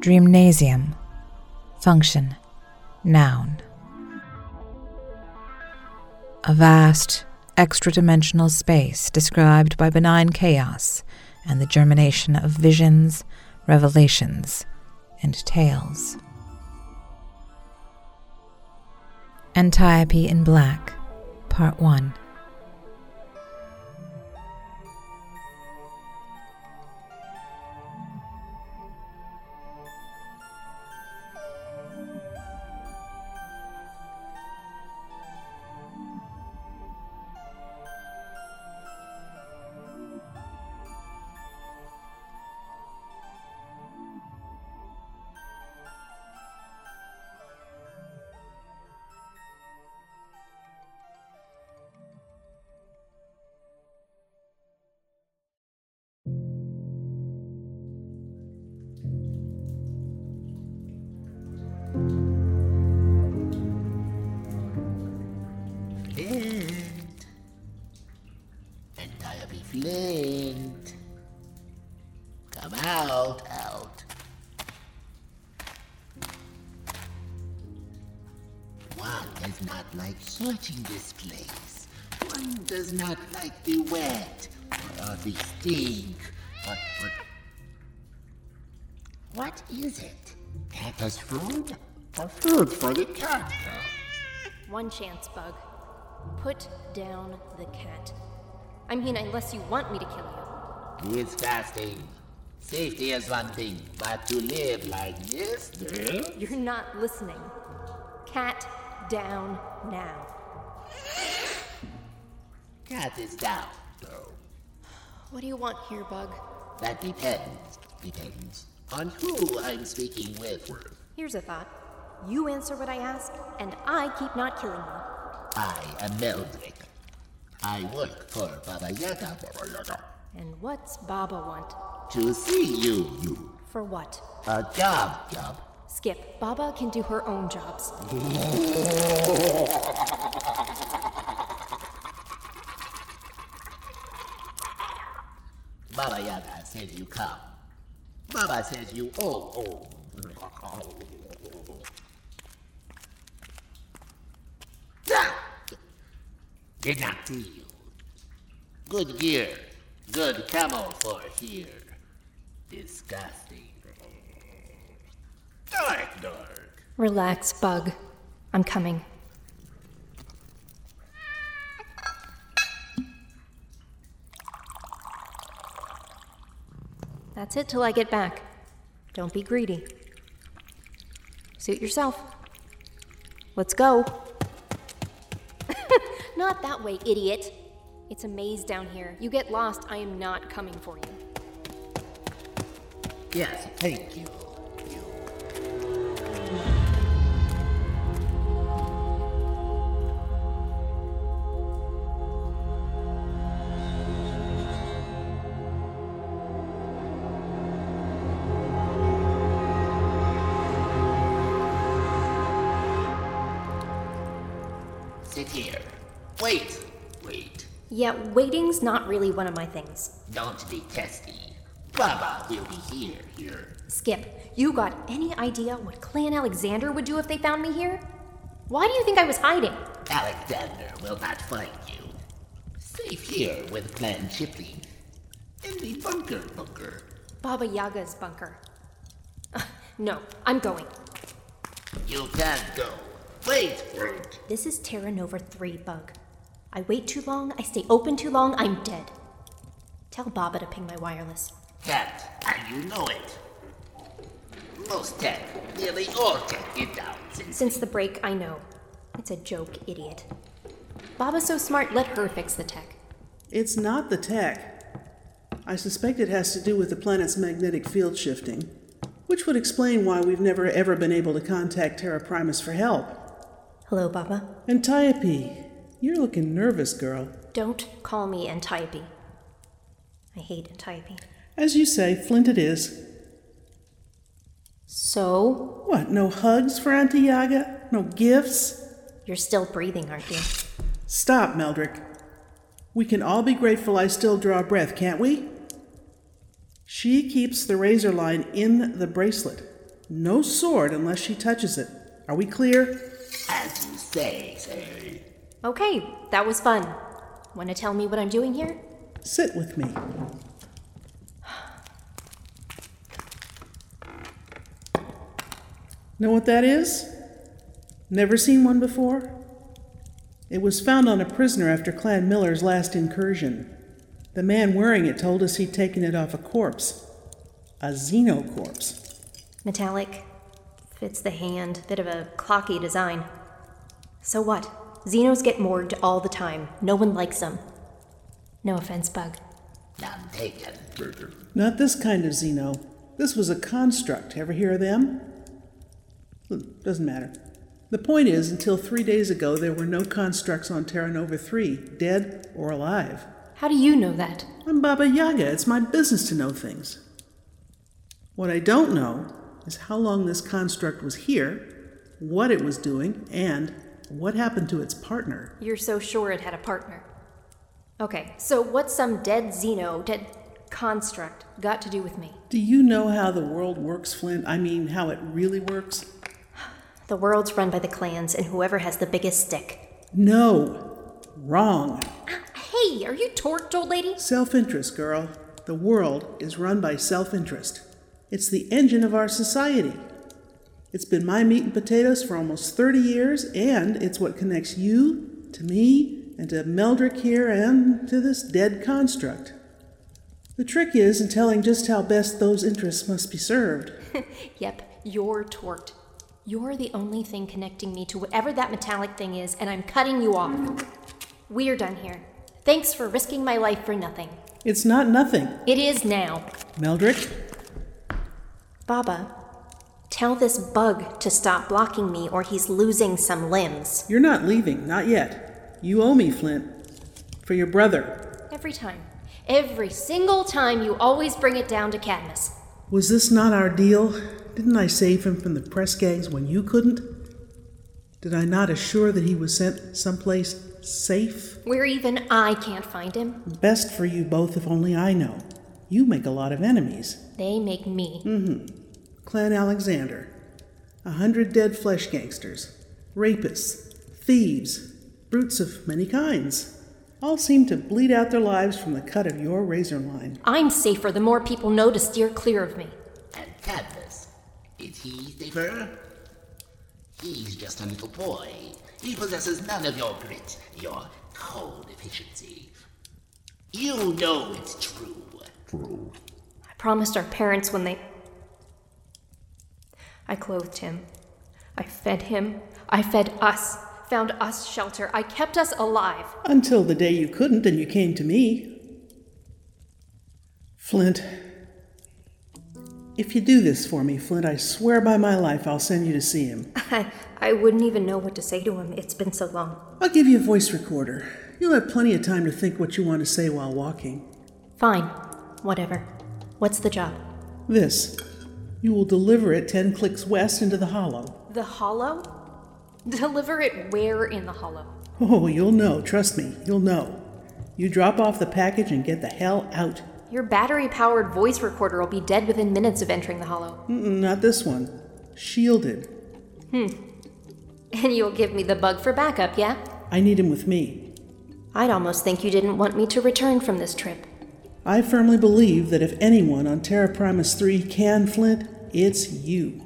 Dreamnasium. Function. Noun. A vast, extra dimensional space described by benign chaos and the germination of visions, revelations, and tales. Antiope in Black, Part 1. Antiope Come out, out. One does not like searching this place. One does not like the wet or the stink. What, what? What is it? Cat has food? Or food for the cat? One chance, Bug. Put down the cat. I mean, unless you want me to kill you. Disgusting. Safety is one thing, but to live like this, girl? You're not listening. Cat down now. Cat is down, though. What do you want here, Bug? That depends. Depends on who I'm speaking with. Here's a thought. You answer what I ask, and I keep not killing you. I am Meldrick. I work for Baba Yaga, Baba Yaga. And what's Baba want? To see you, you. For what? A job, job. Skip. Baba can do her own jobs. Baba Yaga says you come. Baba says you oh oh. Did not you. Good gear. Good camo for here. Disgusting. Dark, dark. Relax, Bug. I'm coming. That's it till I get back. Don't be greedy. Suit yourself. Let's go. Not that way, idiot. It's a maze down here. You get lost, I am not coming for you. Yes, thank you. Yeah, waiting's not really one of my things. Don't be testy. Baba will be here. Here. Skip, you got any idea what Clan Alexander would do if they found me here? Why do you think I was hiding? Alexander will not find you. Safe here with Clan Chipley. In the bunker bunker. Baba Yaga's bunker. no, I'm going. You can't go. Wait, wait. This is Terra Nova 3 bug. I wait too long, I stay open too long, I'm dead. Tell Baba to ping my wireless. Cat, and you know it. Most tech, nearly all tech is down since. Since the break, I know. It's a joke, idiot. Baba's so smart, let her fix the tech. It's not the tech. I suspect it has to do with the planet's magnetic field shifting, which would explain why we've never ever been able to contact Terra Primus for help. Hello, Baba. Antiope, you're looking nervous, girl. Don't call me Antiope. I hate Antiope. As you say, Flint it is. So, What, no hugs for Auntie Yaga? No gifts? you're still breathing, aren't you? Stop, Meldrick. We can all be grateful I still draw breath, can't we? She keeps the razor line in the bracelet. No sword unless she touches it. Are we clear? As you say, say. Okay, that was fun. Want to tell me what I'm doing here? Sit with me. Know what that is? Never seen one before? It was found on a prisoner after Clan Miller's last incursion. The man wearing it told us he'd taken it off a corpse. A Xeno corpse. Metallic. Fits the hand. Bit of a clocky design. So what? Xenos get morgued all the time. No one likes them. No offense, Bug. None taken. Not this kind of Xeno. This was a construct. Ever hear of them? Doesn't matter. The point is, until three days ago, there were no constructs on Terra Nova 3, dead or alive. How do you know that? I'm Baba Yaga. It's my business to know things. What I don't know is how long this construct was here, what it was doing, and what happened to its partner. You're so sure it had a partner. Okay, so what's some dead Xeno, dead construct, got to do with me? Do you know how the world works, Flint? I mean, how it really works? The world's run by the clans and whoever has the biggest stick. No. Wrong. Ah, hey, are you torqued, old lady? Self interest, girl. The world is run by self interest. It's the engine of our society. It's been my meat and potatoes for almost 30 years, and it's what connects you to me and to Meldrick here and to this dead construct. The trick is in telling just how best those interests must be served. Yep, you're torqued. You're the only thing connecting me to whatever that metallic thing is, and I'm cutting you off. We're done here. Thanks for risking my life for nothing. It's not nothing. It is now. Meldrick, Baba, tell this bug to stop blocking me or he's losing some limbs. you're not leaving, not yet. You owe me, Flint. For your brother. Every time. Every single time you always bring it down to Cadmus. Was this not our deal? Didn't I save him from the press gangs when you couldn't? Did I not assure that he was sent someplace safe? Where even I can't find him. Best for you both if only I know. You make a lot of enemies. They make me. Mm-hmm. Clan Alexander. A hundred dead flesh gangsters. Rapists. Thieves. Brutes of many kinds. All seem to bleed out their lives from the cut of your razor line. I'm safer the more people know to steer clear of me. And Cadmus, is he safer? He's just a little boy. He possesses none of your grit, your cold efficiency. You know it's true. True. I promised our parents when they. I clothed him. I fed him. I fed us. Found us shelter. I kept us alive. Until the day you couldn't and you came to me. Flint. If you do this for me, Flint, I swear by my life I'll send you to see him. I, I wouldn't even know what to say to him. It's been so long. I'll give you a voice recorder. You'll have plenty of time to think what you want to say while walking. Fine. Whatever. What's the job? This. You will deliver it ten clicks west into the hollow. The hollow? Deliver it where in the hollow? Oh, you'll know. Trust me, you'll know. You drop off the package and get the hell out. Your battery powered voice recorder will be dead within minutes of entering the hollow. Mm-mm, not this one. Shielded. Hmm. And you'll give me the bug for backup, yeah? I need him with me. I'd almost think you didn't want me to return from this trip. I firmly believe that if anyone on Terra Primus 3 can Flint, it's you.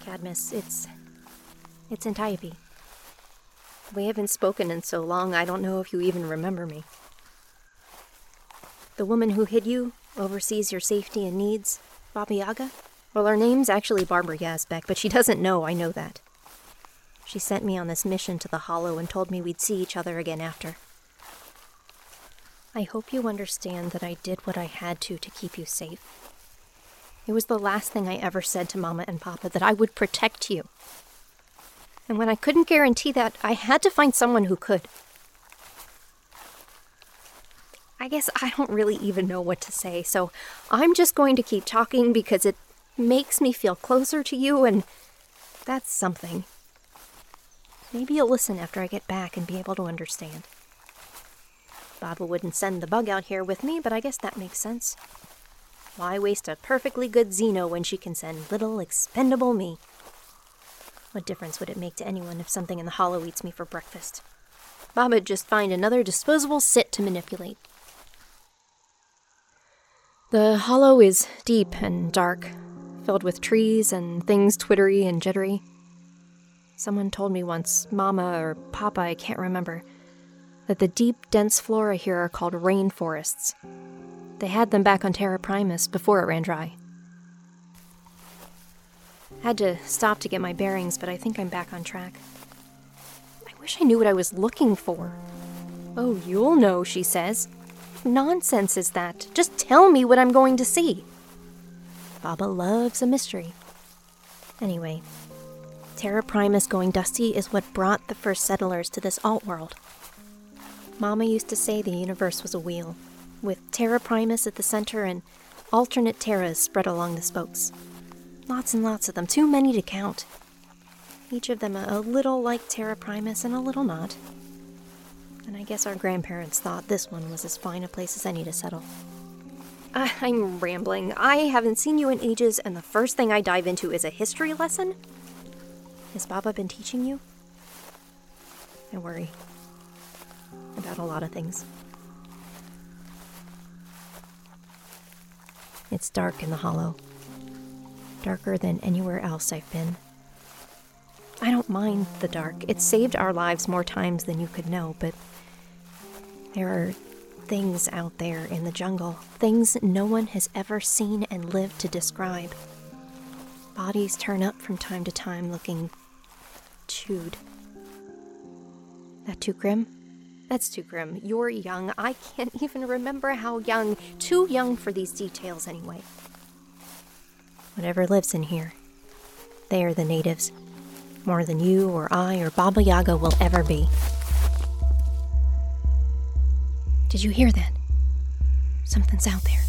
Cadmus, it's. It's Antiope. We haven't spoken in so long, I don't know if you even remember me. The woman who hid you oversees your safety and needs, Baba Yaga? Well, her name's actually Barbara Yazbek, but she doesn't know I know that. She sent me on this mission to the Hollow and told me we'd see each other again after. I hope you understand that I did what I had to to keep you safe. It was the last thing I ever said to Mama and Papa that I would protect you. And when I couldn't guarantee that, I had to find someone who could. I guess I don't really even know what to say, so I'm just going to keep talking because it makes me feel closer to you, and that's something. Maybe you'll listen after I get back and be able to understand. Baba wouldn't send the bug out here with me, but I guess that makes sense. Why waste a perfectly good Xeno when she can send little expendable me? What difference would it make to anyone if something in the hollow eats me for breakfast? Baba'd just find another disposable sit to manipulate. The hollow is deep and dark, filled with trees and things twittery and jittery. Someone told me once, Mama or Papa, I can't remember, that the deep, dense flora here are called rainforests. They had them back on Terra Primus before it ran dry. Had to stop to get my bearings, but I think I'm back on track. I wish I knew what I was looking for. Oh, you'll know, she says. Nonsense is that? Just tell me what I'm going to see. Baba loves a mystery. Anyway, Terra Primus going dusty is what brought the first settlers to this alt world. Mama used to say the universe was a wheel, with Terra Primus at the center and alternate Terras spread along the spokes. Lots and lots of them, too many to count. Each of them a, little like Terra Primus and a little not. And I guess our grandparents thought this one was as fine a place as any to settle. I, I'm rambling. I haven't seen you in ages, and the first thing I dive into is a history lesson? Has Baba been teaching you? I worry about a lot of things. It's dark in the hollow, darker than anywhere else I've been. I don't mind the dark. It's saved our lives more times than you could know, but there are things out there in the jungle, things no one has ever seen and lived to describe. Bodies turn up from time to time looking chewed. That too grim? That's too grim. You're young. I can't even remember how young. Too young for these details, anyway. Whatever lives in here, they are the natives. More than you or I or Baba Yaga will ever be. Did you hear that? Something's out there.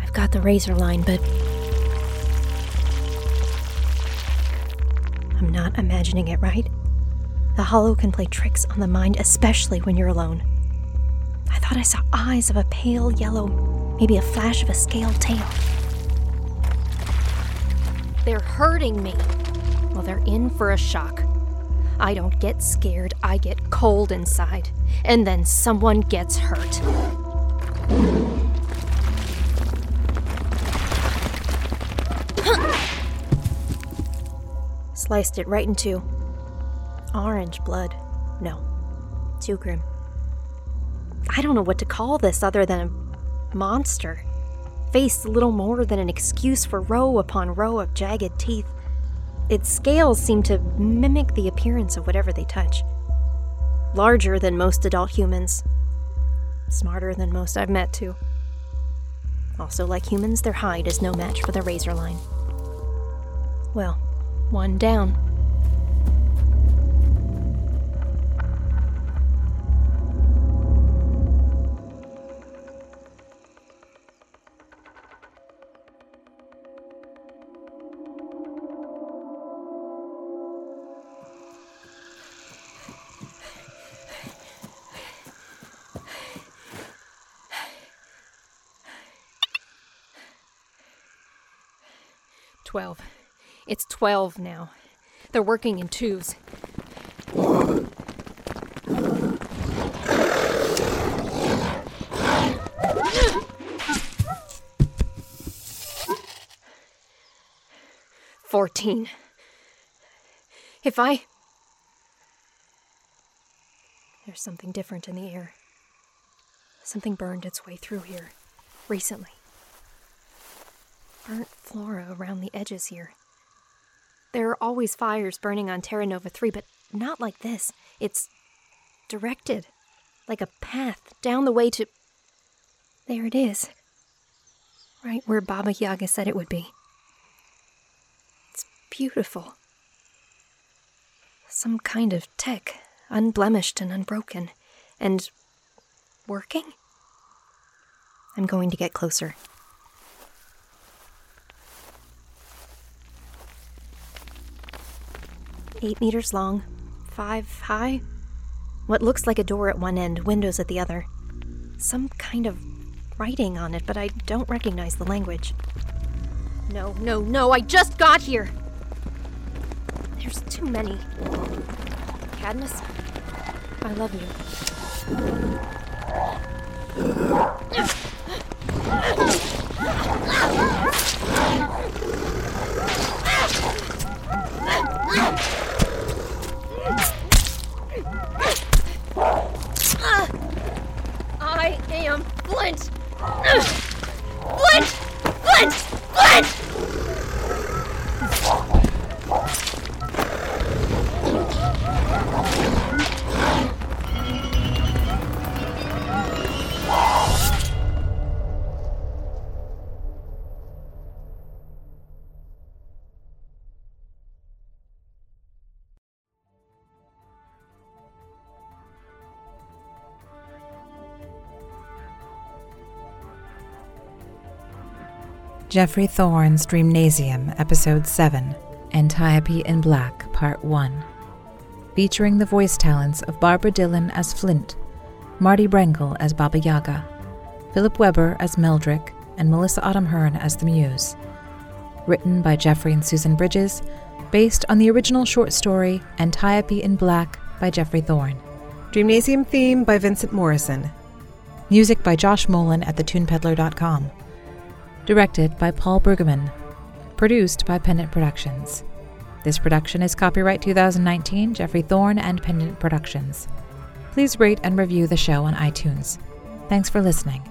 I've got the razor line, but. I'm not imagining it, right? The hollow can play tricks on the mind, especially when you're alone. I thought I saw eyes of a pale yellow, maybe a flash of a scaled tail. They're hurting me. Well, they're in for a shock. I don't get scared, I get cold inside. And then someone gets hurt. Sliced it right in two. Orange blood. No. Too grim. I don't know what to call this other than a monster. Face little more than an excuse for row upon row of jagged teeth. Its scales seem to mimic the appearance of whatever they touch. Larger than most adult humans. Smarter than most I've met, too. Also, like humans, their hide is no match for the razor line. Well, one down. 12. It's 12 now. They're working in twos. Fourteen. If I. There's something different in the air. Something burned its way through here recently burnt flora around the edges here. There are always fires burning on Terra Nova 3, but not like this. It's directed, like a path down the way to. There it is. Right where Baba Yaga said it would be. It's beautiful. Some kind of tech, unblemished and unbroken. And working? I'm going to get closer. Eight meters long, five high. What looks like a door at one end, windows at the other. Some kind of writing on it, but I don't recognize the language. No, no, no, I just got here! There's too many. Cadmus, I love you. Geoffrey Thorne's Dreamnasium, Episode 7, Antiope in Black, Part 1. Featuring the voice talents of Barbara Dillon as Flint, Marty Brengel as Baba Yaga, Philip Weber as Meldrick, and Melissa Autumn Hearn as the Muse. Written by Jeffrey and Susan Bridges, based on the original short story Antiope in Black by Geoffrey Thorne. Dreamnasium theme by Vincent Morrison. Music by Josh Molan at thetunepeddler.com directed by Paul Brueggemann, produced by Pendant Productions. This production is copyright 2019 Geoffrey Thorne and Pendant Productions. Please rate and review the show on iTunes. Thanks for listening.